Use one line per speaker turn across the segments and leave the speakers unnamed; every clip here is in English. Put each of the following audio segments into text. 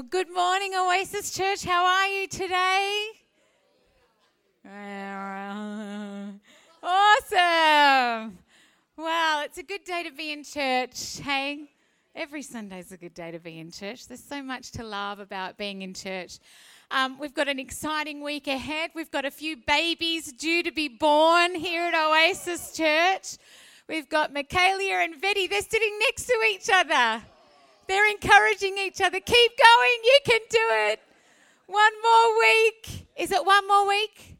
Well, good morning, Oasis Church. How are you today? Awesome. Well, it's a good day to be in church. Hey, every Sunday's a good day to be in church. There's so much to love about being in church. Um, we've got an exciting week ahead. We've got a few babies due to be born here at Oasis Church. We've got Michaelia and Betty. They're sitting next to each other. They're encouraging each other. Keep going. You can do it. One more week. Is it one more week?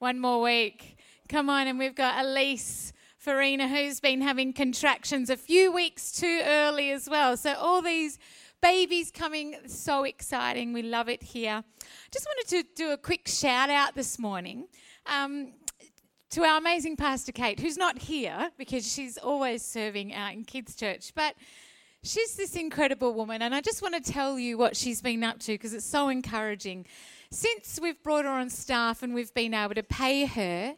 One more week. Come on. And we've got Elise Farina, who's been having contractions a few weeks too early as well. So, all these babies coming, so exciting. We love it here. Just wanted to do a quick shout out this morning. Um, to our amazing Pastor Kate, who's not here because she's always serving out in kids' church, but She's this incredible woman, and I just want to tell you what she's been up to because it's so encouraging. Since we've brought her on staff and we've been able to pay her,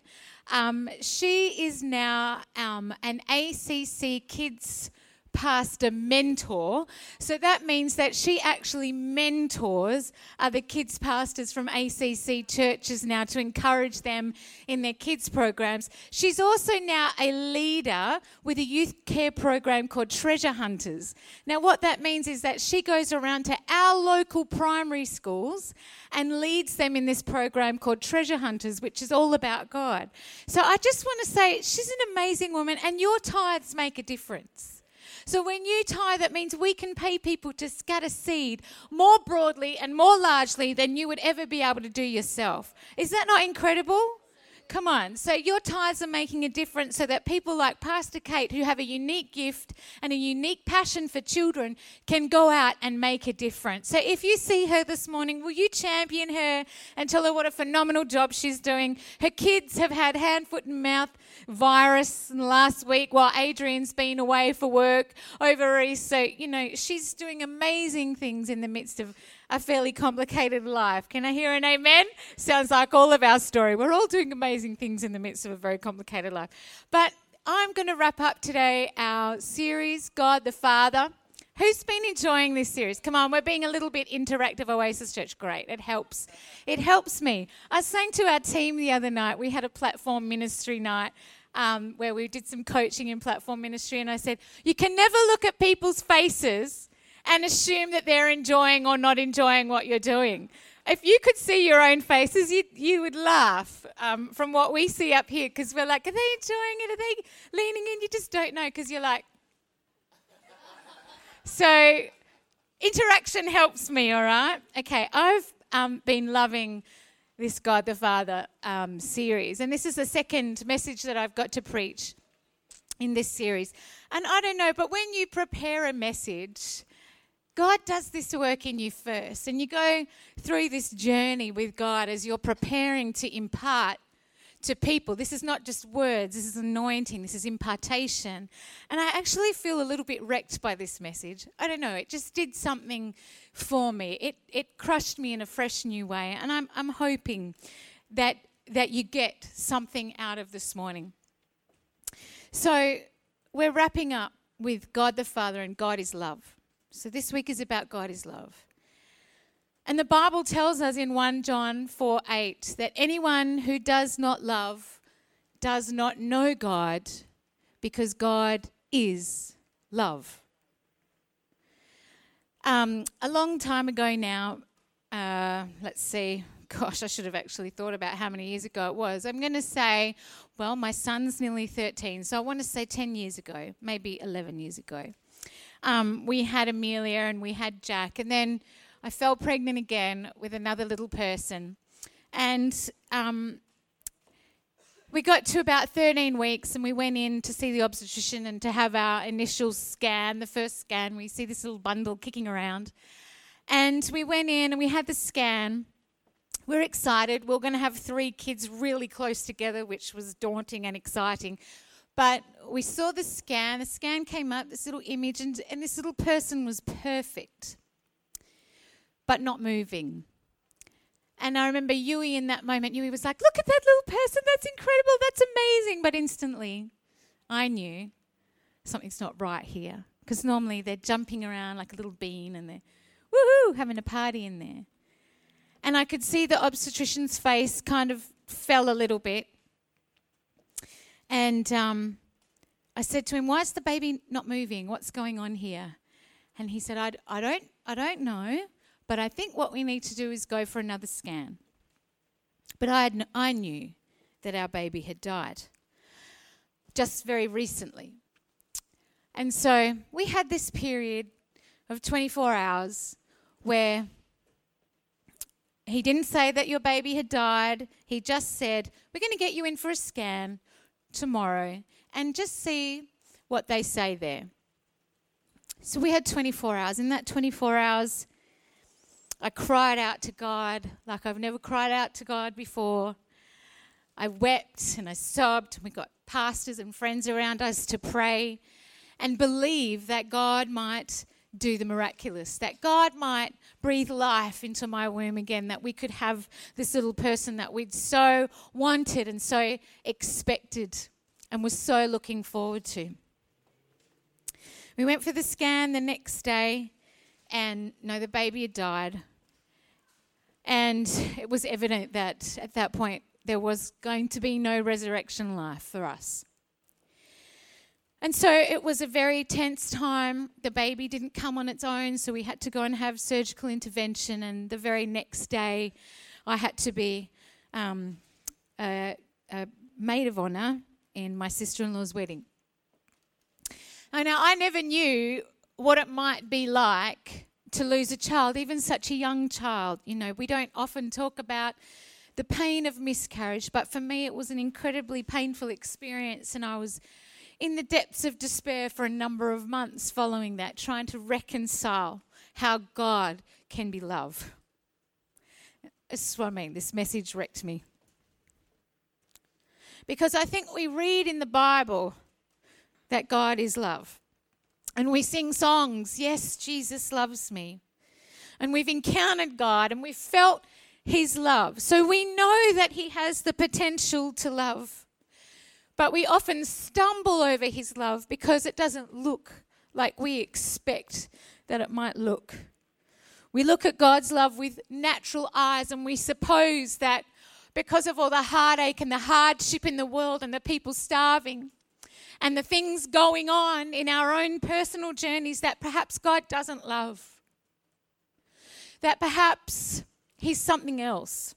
um, she is now um, an ACC Kids pastor mentor. So that means that she actually mentors other kids pastors from ACC churches now to encourage them in their kids programs. She's also now a leader with a youth care program called Treasure Hunters. Now, what that means is that she goes around to our local primary schools and leads them in this program called Treasure Hunters, which is all about God. So I just want to say she's an amazing woman, and your tithes make a difference. So when you tithe, that means we can pay people to scatter seed more broadly and more largely than you would ever be able to do yourself. Is that not incredible? Come on. So your tithes are making a difference so that people like Pastor Kate, who have a unique gift and a unique passion for children, can go out and make a difference. So if you see her this morning, will you champion her and tell her what a phenomenal job she's doing? Her kids have had hand, foot, and mouth virus last week while Adrian's been away for work over East. So, you know, she's doing amazing things in the midst of a fairly complicated life. Can I hear an amen? Sounds like all of our story. We're all doing amazing things in the midst of a very complicated life. But I'm going to wrap up today our series, God the Father. Who's been enjoying this series? Come on, we're being a little bit interactive, Oasis Church. Great, it helps. It helps me. I sang to our team the other night. We had a platform ministry night um, where we did some coaching in platform ministry, and I said, You can never look at people's faces and assume that they're enjoying or not enjoying what you're doing. If you could see your own faces, you, you would laugh um, from what we see up here because we're like, are they enjoying it? Are they leaning in? You just don't know because you're like. so, interaction helps me, all right? Okay, I've um, been loving this God the Father um, series, and this is the second message that I've got to preach in this series. And I don't know, but when you prepare a message, God does this work in you first, and you go through this journey with God as you're preparing to impart to people. This is not just words, this is anointing, this is impartation. And I actually feel a little bit wrecked by this message. I don't know, it just did something for me. It, it crushed me in a fresh new way, and I'm, I'm hoping that, that you get something out of this morning. So, we're wrapping up with God the Father and God is love. So this week is about God is love. And the Bible tells us in 1 John 4 8 that anyone who does not love does not know God because God is love. Um, a long time ago now, uh, let's see, gosh, I should have actually thought about how many years ago it was. I'm going to say, well, my son's nearly 13, so I want to say 10 years ago, maybe 11 years ago um, we had Amelia and we had Jack. And then I fell pregnant again with another little person. And um, we got to about 13 weeks and we went in to see the obstetrician and to have our initial scan, the first scan. We see this little bundle kicking around. And we went in and we had the scan. We're excited. We're going to have three kids really close together, which was daunting and exciting. But we saw the scan. The scan came up, this little image, and, and this little person was perfect, but not moving. And I remember Yui in that moment, Yui was like, Look at that little person. That's incredible. That's amazing. But instantly, I knew something's not right here. Because normally they're jumping around like a little bean and they're woohoo, having a party in there. And I could see the obstetrician's face kind of fell a little bit. And um, I said to him, Why is the baby not moving? What's going on here? And he said, I, I, don't, I don't know, but I think what we need to do is go for another scan. But I, had, I knew that our baby had died just very recently. And so we had this period of 24 hours where he didn't say that your baby had died. He just said, We're going to get you in for a scan tomorrow and just see what they say there. So we had 24 hours. In that 24 hours, I cried out to God like I've never cried out to God before. I wept and I sobbed. We got pastors and friends around us to pray and believe that God might do the miraculous, that God might breathe life into my womb again, that we could have this little person that we'd so wanted and so expected and was so looking forward to. We went for the scan the next day, and no, the baby had died. And it was evident that at that point there was going to be no resurrection life for us. And so it was a very tense time. The baby didn't come on its own, so we had to go and have surgical intervention. And the very next day, I had to be um, a, a maid of honour in my sister in law's wedding. Now, I never knew what it might be like to lose a child, even such a young child. You know, we don't often talk about the pain of miscarriage, but for me, it was an incredibly painful experience, and I was in the depths of despair for a number of months following that, trying to reconcile how God can be love. This is what I mean. This message wrecked me. Because I think we read in the Bible that God is love. And we sing songs, Yes, Jesus loves me. And we've encountered God and we've felt his love. So we know that he has the potential to love. But we often stumble over his love because it doesn't look like we expect that it might look. We look at God's love with natural eyes and we suppose that because of all the heartache and the hardship in the world and the people starving and the things going on in our own personal journeys, that perhaps God doesn't love. That perhaps He's something else.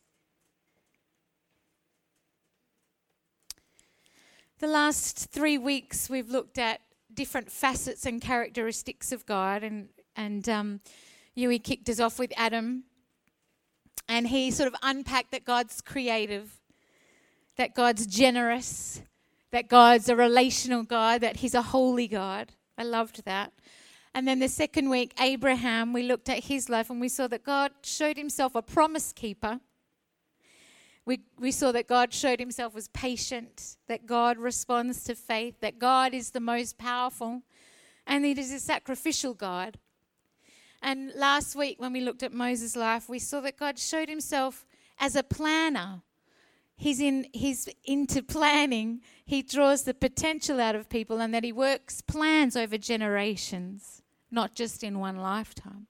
The last three weeks, we've looked at different facets and characteristics of God, and and um, Yui kicked us off with Adam, and he sort of unpacked that God's creative, that God's generous, that God's a relational God, that He's a holy God. I loved that. And then the second week, Abraham, we looked at his life and we saw that God showed himself a promise keeper. We, we saw that God showed himself as patient, that God responds to faith, that God is the most powerful, and that he is a sacrificial God. And last week, when we looked at Moses' life, we saw that God showed himself as a planner. He's, in, he's into planning. He draws the potential out of people and that he works plans over generations not just in one lifetime.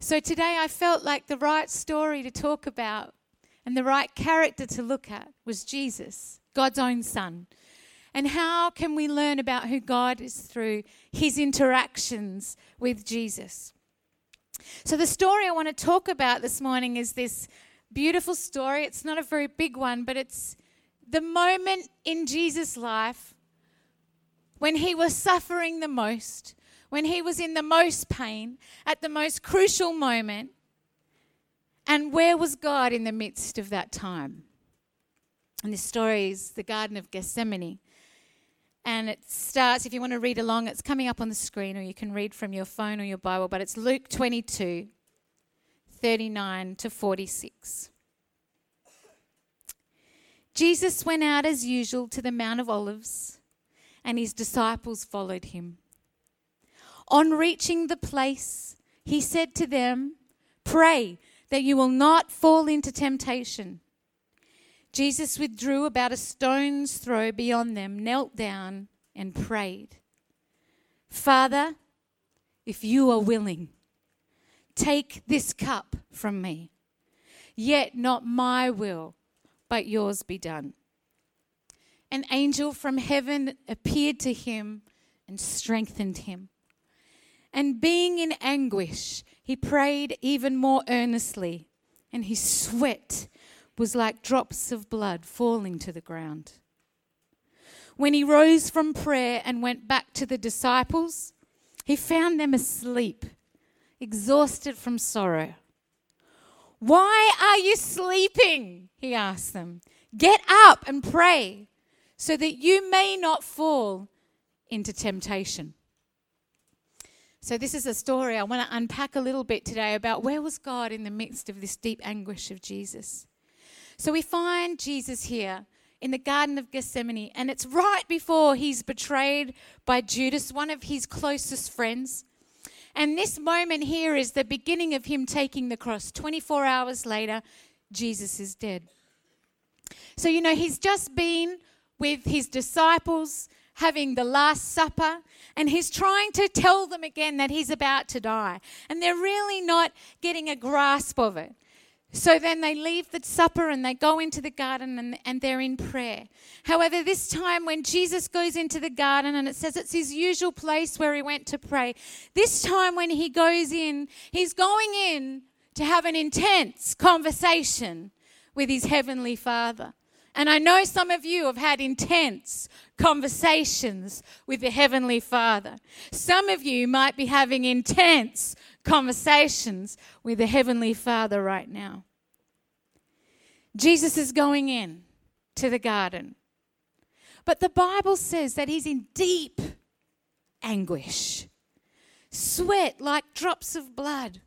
So today I felt like the right story to talk about and the right character to look at was Jesus, God's own Son. And how can we learn about who God is through his interactions with Jesus? So, the story I want to talk about this morning is this beautiful story. It's not a very big one, but it's the moment in Jesus' life when he was suffering the most, when he was in the most pain, at the most crucial moment. And where was God in the midst of that time? And this story is the Garden of Gethsemane. And it starts, if you want to read along, it's coming up on the screen, or you can read from your phone or your Bible, but it's Luke 22 39 to 46. Jesus went out as usual to the Mount of Olives, and his disciples followed him. On reaching the place, he said to them, Pray that you will not fall into temptation. Jesus withdrew about a stone's throw beyond them, knelt down, and prayed, Father, if you are willing, Take this cup from me. Yet not my will, but yours be done. An angel from heaven appeared to him and strengthened him. And being in anguish, he prayed even more earnestly, and his sweat was like drops of blood falling to the ground. When he rose from prayer and went back to the disciples, he found them asleep, exhausted from sorrow. Why are you sleeping? He asked them. Get up and pray so that you may not fall into temptation. So, this is a story I want to unpack a little bit today about where was God in the midst of this deep anguish of Jesus. So, we find Jesus here in the Garden of Gethsemane, and it's right before he's betrayed by Judas, one of his closest friends. And this moment here is the beginning of him taking the cross. 24 hours later, Jesus is dead. So, you know, he's just been with his disciples having the Last Supper, and he's trying to tell them again that he's about to die. And they're really not getting a grasp of it. So then they leave the supper and they go into the garden and, and they're in prayer. However, this time when Jesus goes into the garden and it says it's his usual place where he went to pray, this time when he goes in, he's going in to have an intense conversation with his heavenly Father. And I know some of you have had intense conversations with the Heavenly Father. Some of you might be having intense conversations with the Heavenly Father right now. Jesus is going in to the garden. But the Bible says that he's in deep anguish, sweat like drops of blood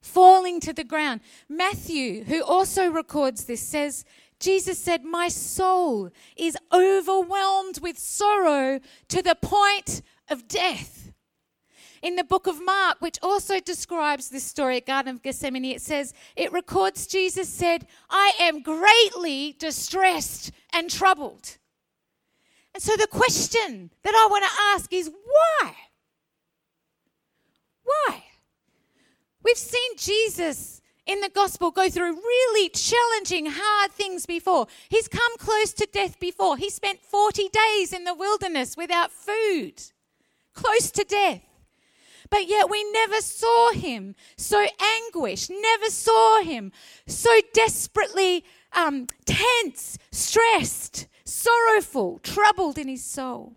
falling to the ground. Matthew, who also records this, says, Jesus said, My soul is overwhelmed with sorrow to the point of death. In the book of Mark, which also describes this story at Garden of Gethsemane, it says, it records Jesus said, I am greatly distressed and troubled. And so the question that I want to ask is why? Why? We've seen Jesus in the gospel go through really challenging, hard things before. He's come close to death before. He spent 40 days in the wilderness without food, close to death. But yet we never saw him so anguished, never saw him so desperately um, tense, stressed, sorrowful, troubled in his soul.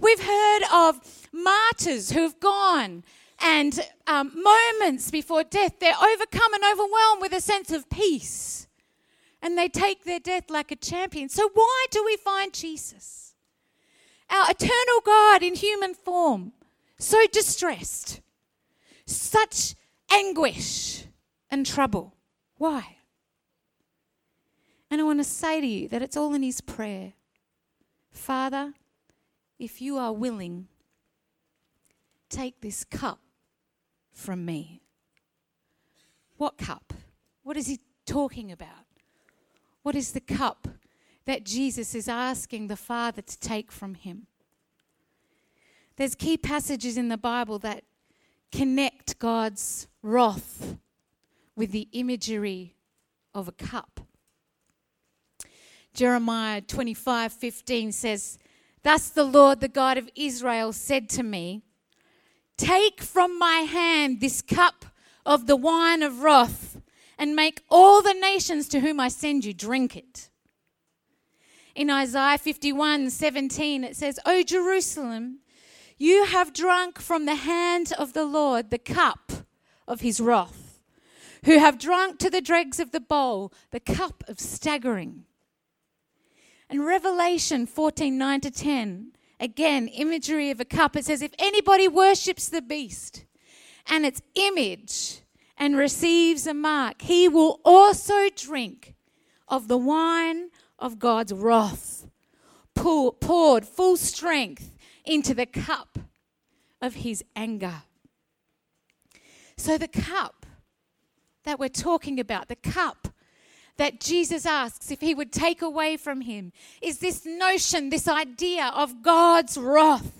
We've heard of martyrs who've gone and um, moments before death, they're overcome and overwhelmed with a sense of peace. And they take their death like a champion. So, why do we find Jesus, our eternal God in human form, so distressed, such anguish and trouble. Why? And I want to say to you that it's all in his prayer. Father, if you are willing, take this cup from me. What cup? What is he talking about? What is the cup that Jesus is asking the Father to take from him? There's key passages in the Bible that connect God's wrath with the imagery of a cup. Jeremiah 25:15 says, "Thus the Lord, the God of Israel, said to me, Take from my hand this cup of the wine of wrath, and make all the nations to whom I send you drink it." In Isaiah 51:17 it says, "O Jerusalem, you have drunk from the hand of the Lord the cup of his wrath, who have drunk to the dregs of the bowl the cup of staggering. And Revelation 14 9 to 10, again, imagery of a cup. It says, If anybody worships the beast and its image and receives a mark, he will also drink of the wine of God's wrath, poured full strength into the cup of his anger. So, the cup that we're talking about, the cup that Jesus asks if he would take away from him, is this notion, this idea of God's wrath.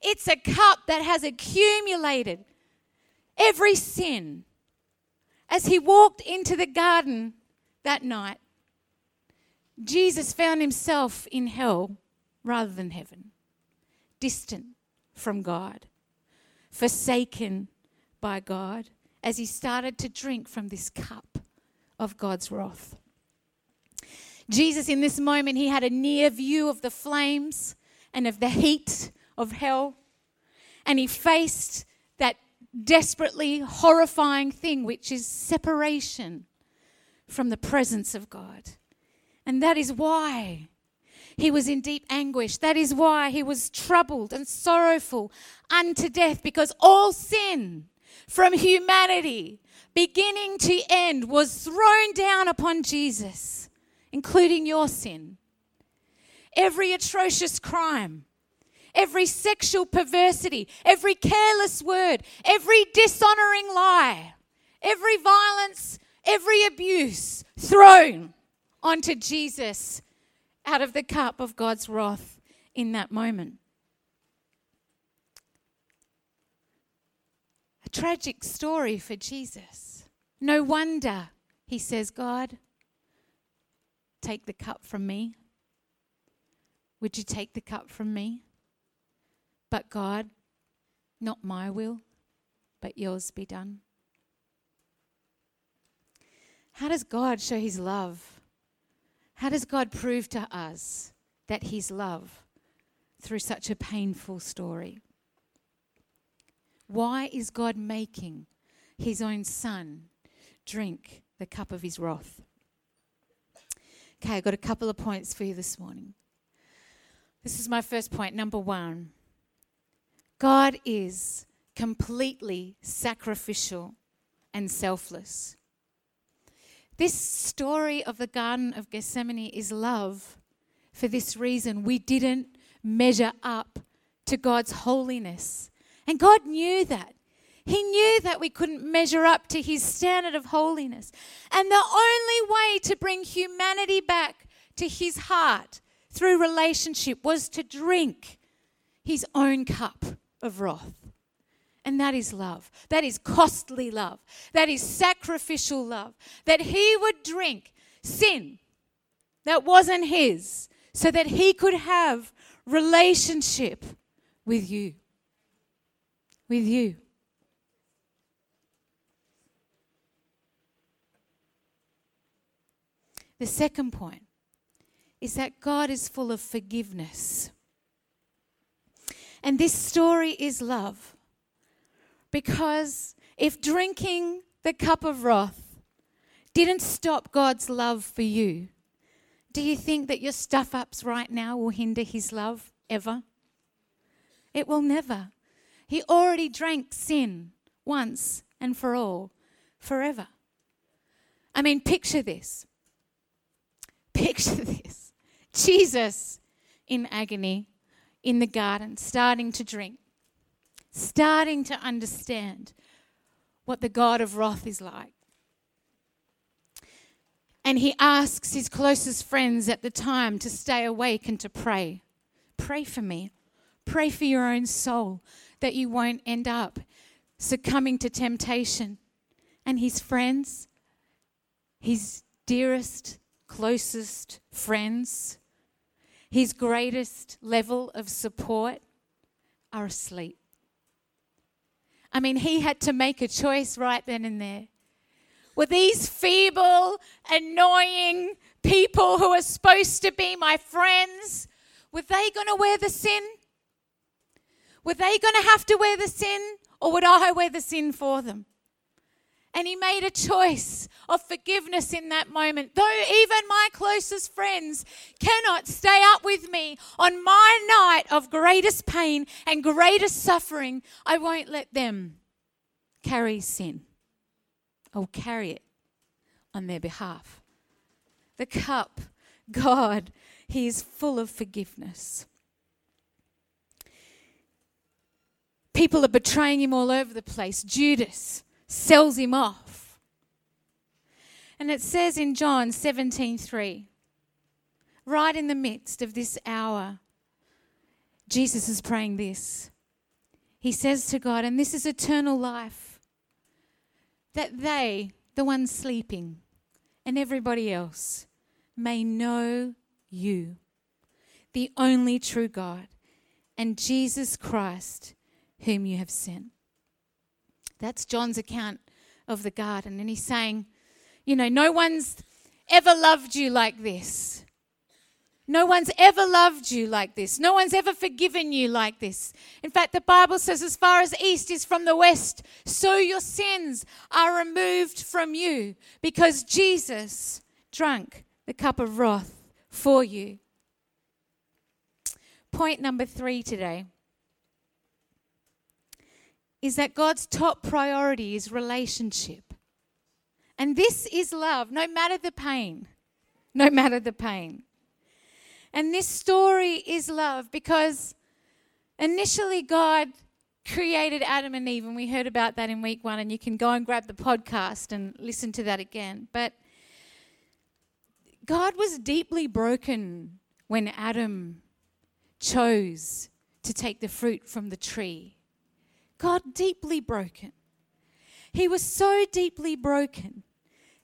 It's a cup that has accumulated every sin as he walked into the garden that night, Jesus found himself in hell rather than heaven, distant from God, forsaken by God, as he started to drink from this cup of God's wrath. Jesus, in this moment, he had a near view of the flames and of the heat of hell, and he faced that desperately horrifying thing, which is separation from the presence of God. And that is why he was in deep anguish. That is why he was troubled and sorrowful unto death, because all sin from humanity, beginning to end, was thrown down upon Jesus, including your sin. Every atrocious crime, every sexual perversity, every careless word, every dishonoring lie, every violence, every abuse thrown onto Jesus out of the cup of God's wrath in that moment. A tragic story for Jesus. No wonder he says, God, take the cup from me. Would you take the cup from me? But God, not my will, but yours be done. How does God show his love? How does God prove to us that he's love through such a painful story? Why is God making his own son drink the cup of his wrath? Okay, I've got a couple of points for you this morning. This is my first point. Number one God is completely sacrificial and selfless. This story of the Garden of Gethsemane is love for this reason. We didn't measure up to God's holiness. And God knew that. He knew that we couldn't measure up to his standard of holiness. And the only way to bring humanity back to his heart through relationship was to drink his own cup of wrath. And that is love. That is costly love. That is sacrificial love. That he would drink sin that wasn't his so that he could have relationship with you. With you. The second point is that God is full of forgiveness. And this story is love. Because if drinking the cup of wrath didn't stop God's love for you, do you think that your stuff ups right now will hinder his love ever? It will never. He already drank sin once and for all, forever. I mean, picture this. Picture this. Jesus in agony in the garden, starting to drink starting to understand what the God of wrath is like. And he asks his closest friends at the time to stay awake and to pray. Pray for me. Pray for your own soul that you won't end up succumbing to temptation. And his friends, his dearest, closest friends, his greatest level of support are asleep. I mean, he had to make a choice right then and there. Were these feeble, annoying people who are supposed to be my friends, were they going to wear the sin? Were they going to have to wear the sin, or would I wear the sin for them? And he made a choice of forgiveness in that moment. Though even my closest friends cannot stay up with me on my night of greatest pain and greatest suffering, I won't let them carry sin. I'll carry it on their behalf. The cup, God, He is full of forgiveness. People are betraying Him all over the place. Judas sells him off. And it says in John 17:3, right in the midst of this hour, Jesus is praying this. He says to God, and this is eternal life, that they, the ones sleeping, and everybody else, may know you, the only true God, and Jesus Christ, whom you have sent. That's John's account of the garden. And he's saying, you know, no one's ever loved you like this. No one's ever loved you like this. No one's ever forgiven you like this. In fact, the Bible says, as far as east is from the west, so your sins are removed from you because Jesus drank the cup of wrath for you. Point number three today is that God's top priority is relationship. And this is love, no matter the pain. No matter the pain. And this story is love because initially God created Adam and Eve, and we heard about that in week one, and you can go and grab the podcast and listen to that again. But God was deeply broken when Adam chose to take the fruit from the tree. God deeply broken. He was so deeply broken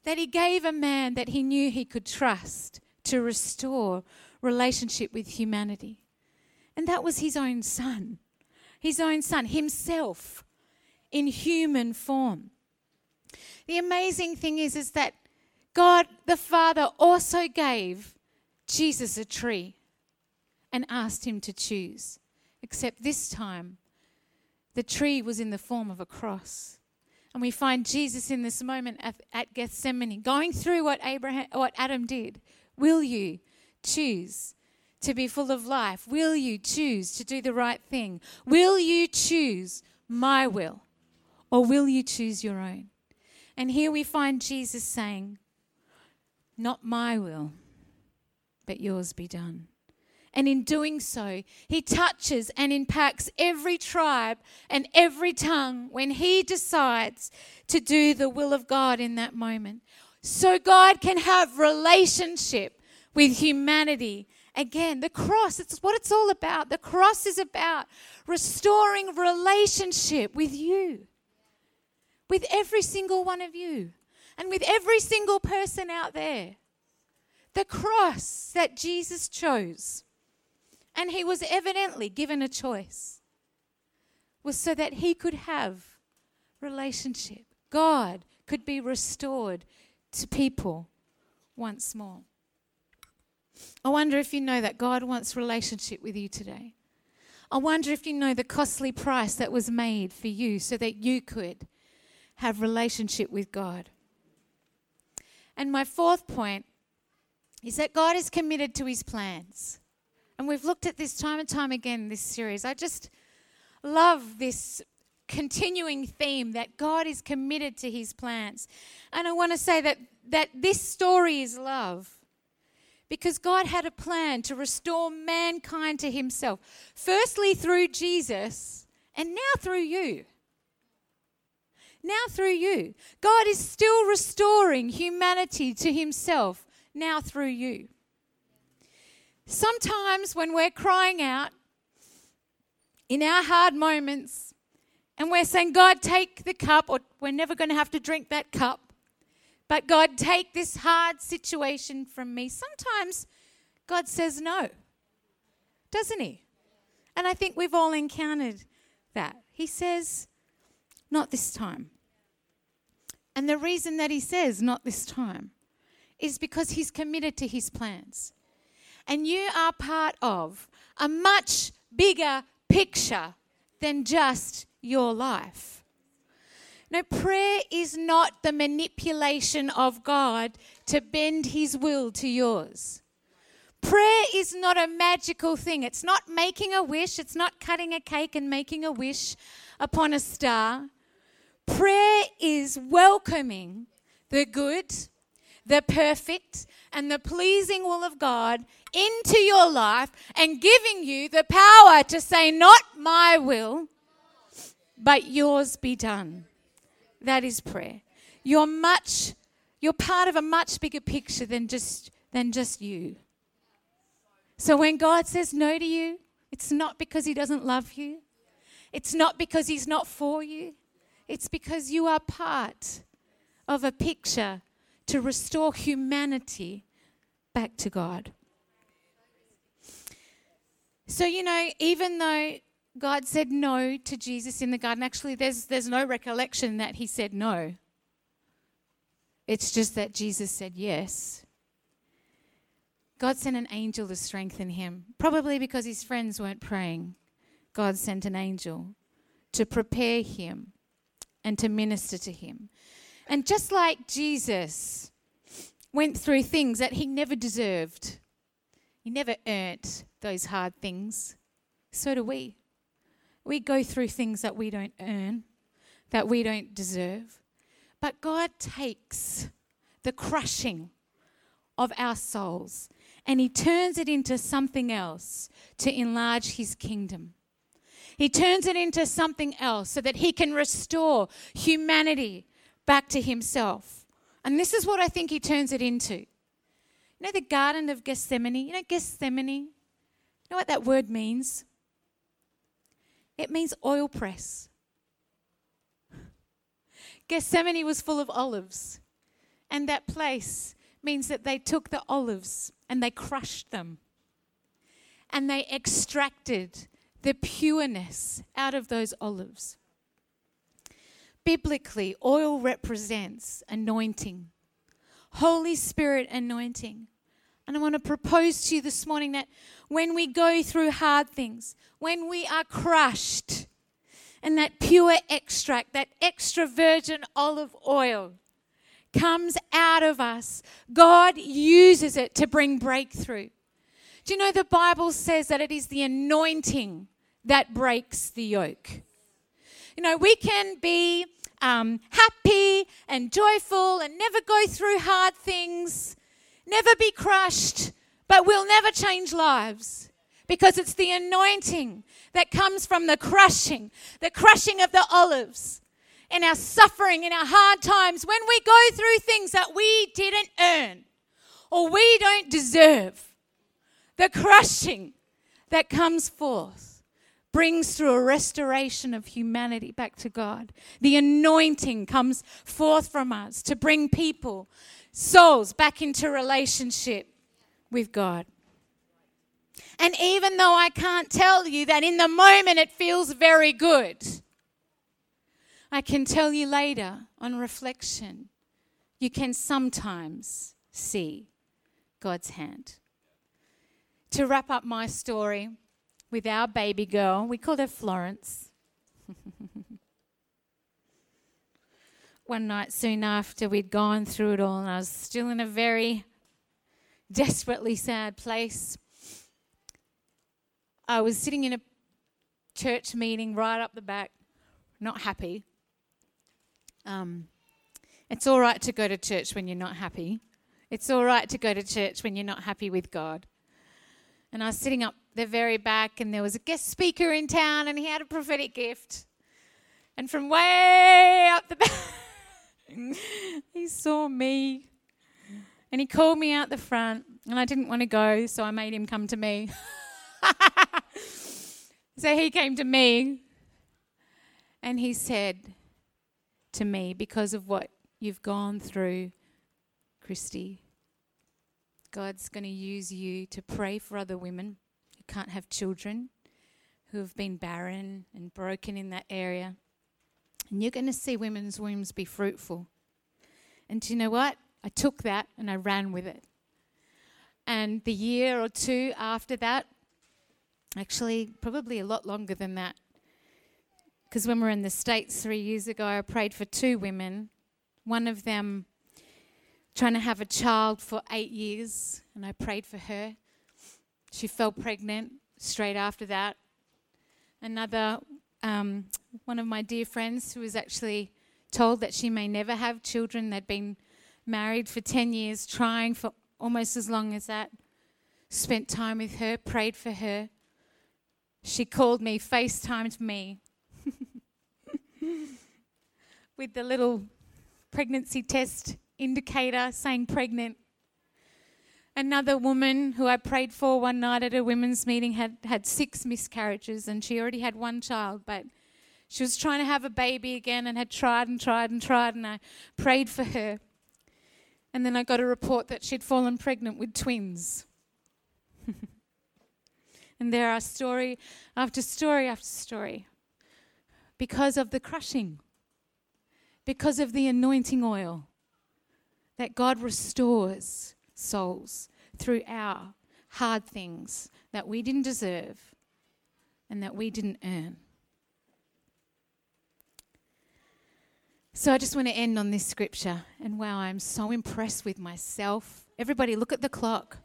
that he gave a man that he knew he could trust to restore relationship with humanity. And that was his own son. His own son, himself, in human form. The amazing thing is, is that God the Father also gave Jesus a tree and asked him to choose. Except this time, the tree was in the form of a cross. And we find Jesus in this moment at, Gethsemane going through what Abraham what Adam did. Will you choose to be full of life? Will you choose to do the right thing? Will you choose my will? Or will you choose your own? And here we find Jesus saying, Not my will, but yours be done. And in doing so, he touches and impacts every tribe and every tongue when he decides to do the will of God in that moment. So God can have relationship with humanity. Again, the cross, it's what it's all about. The cross is about restoring relationship with you, with every single one of you, and with every single person out there. The cross that Jesus chose and he was evidently given a choice, was so that he could have relationship. God could be restored to people once more. I wonder if you know that God wants relationship with you today. I wonder if you know the costly price that was made for you so that you could have relationship with God. And my fourth point is that God is committed to his plans. And we've looked at this time and time again in this series. I just love this continuing theme that God is committed to his plans. And I want to say that, that this story is love. Because God had a plan to restore mankind to himself. Firstly, through Jesus, and now through you. Now through you. God is still restoring humanity to himself, now through you. Sometimes when we're crying out in our hard moments and we're saying, God, take the cup, or we're never going to have to drink that cup, but God, take this hard situation from me. Sometimes God says no, doesn't He? And I think we've all encountered that. He says, not this time. And the reason that He says, not this time, is because He's committed to His plans and you are part of a much bigger picture than just your life. No, prayer is not the manipulation of God to bend his will to yours. Prayer is not a magical thing. It's not making a wish. It's not cutting a cake and making a wish upon a star. Prayer is welcoming the good, the perfect, and the pleasing will of God into your life and giving you the power to say, Not my will, but yours be done. That is prayer. You're much, you're part of a much bigger picture than just, than just you. So when God says no to you, it's not because He doesn't love you, it's not because He's not for you, it's because you are part of a picture to restore humanity back to God. So, you know, even though God said no to Jesus in the garden, actually, there's, there's no recollection that he said no. It's just that Jesus said yes. God sent an angel to strengthen him, probably because his friends weren't praying. God sent an angel to prepare him and to minister to him. And just like Jesus went through things that he never deserved, he never earned those hard things, so do we. We go through things that we don't earn, that we don't deserve. But God takes the crushing of our souls and He turns it into something else to enlarge His kingdom. He turns it into something else so that He can restore humanity back to Himself. And this is what I think He turns it into. You know the Garden of Gethsemane? You know Gethsemane? You know what that word means? It means oil press. Gethsemane was full of olives. And that place means that they took the olives and they crushed them. And they extracted the pureness out of those olives. Biblically, oil represents anointing, Holy Spirit anointing. And I want to propose to you this morning that when we go through hard things, when we are crushed, and that pure extract, that extra virgin olive oil comes out of us, God uses it to bring breakthrough. Do you know the Bible says that it is the anointing that breaks the yoke? You know, we can be um, happy and joyful and never go through hard things, never be crushed, but we'll never change lives because it's the anointing that comes from the crushing, the crushing of the olives in our suffering, in our hard times, when we go through things that we didn't earn or we don't deserve. The crushing that comes forth brings through a restoration of humanity back to God. The anointing comes forth from us to bring people, souls back into relationship with God. And even though I can't tell you that in the moment it feels very good, I can tell you later on reflection, you can sometimes see God's hand. To wrap up my story with our baby girl, we called her Florence. One night soon after we'd gone through it all, and I was still in a very desperately sad place. I was sitting in a church meeting right up the back, not happy. Um, it's all right to go to church when you're not happy. It's all right to go to church when you're not happy with God. And I was sitting up the very back, and there was a guest speaker in town, and he had a prophetic gift. And from way up the back, he saw me. And he called me out the front, and I didn't want to go, so I made him come to me. so he came to me, and he said, to me because of what you've gone through, Christy. God's going to use you to pray for other women can't have children, who have been barren and broken in that area. And you're going to see women's wombs be fruitful. And do you know what? I took that and I ran with it. And the year or two after that, actually, probably a lot longer than that, because when we were in the States three years ago, I prayed for two women. One of them trying to have a child for eight years, and I prayed for her. She fell pregnant straight after that. Another, um, one of my dear friends who was actually told that she may never have children, they'd been married for 10 years, trying for almost as long as that. Spent time with her, prayed for her. She called me, FaceTimed me, with the little pregnancy test indicator saying pregnant. Another woman who I prayed for one night at a women's meeting had had six miscarriages and she already had one child, but She was trying to have a baby again and had tried and tried and tried, and I prayed for her. And then I got a report that she'd fallen pregnant with twins. and there are story after story after story because of the crushing, because of the anointing oil that God restores souls through our hard things that we didn't deserve and that we didn't earn. So I just want to end on this scripture. And wow, I'm so impressed with myself. Everybody, look at the clock.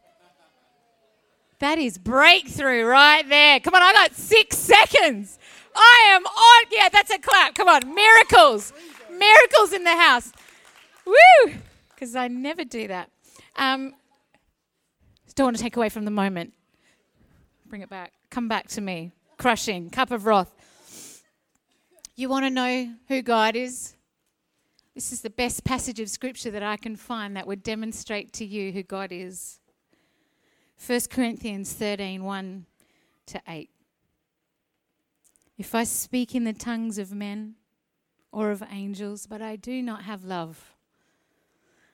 That is breakthrough right there. Come on, I got six seconds. I am on. Yeah, that's a clap. Come on, miracles. Miracles in the house. Woo! Because I never do that. Um, don't want to take away from the moment. Bring it back. Come back to me. Crushing. Cup of wrath. You want to know who God is? This is the best passage of scripture that I can find that would demonstrate to you who God is. 1 Corinthians 13 1 to 8. If I speak in the tongues of men or of angels, but I do not have love,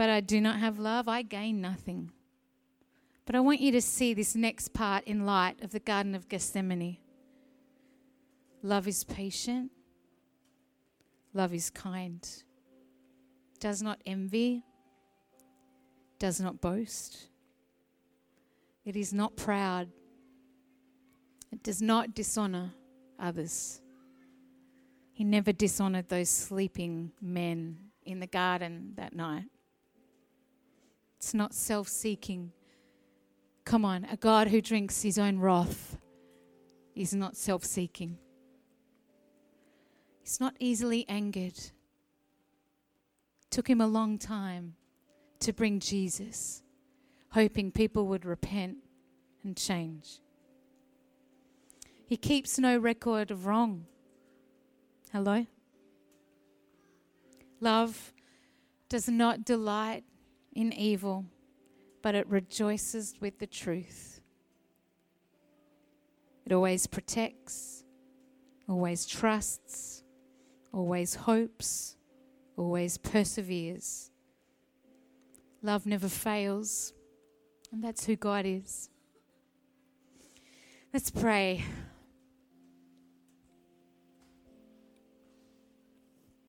but I do not have love, I gain nothing. But I want you to see this next part in light of the Garden of Gethsemane. Love is patient. Love is kind, does not envy, does not boast. It is not proud. It does not dishonor others. He never dishonored those sleeping men in the garden that night. It's not self seeking. Come on, a God who drinks his own wrath is not self seeking. He's not easily angered. Took him a long time to bring Jesus, hoping people would repent and change. He keeps no record of wrong. Hello? Love does not delight in evil, but it rejoices with the truth. It always protects, always trusts, always hopes, always perseveres. Love never fails, and that's who God is. Let's pray.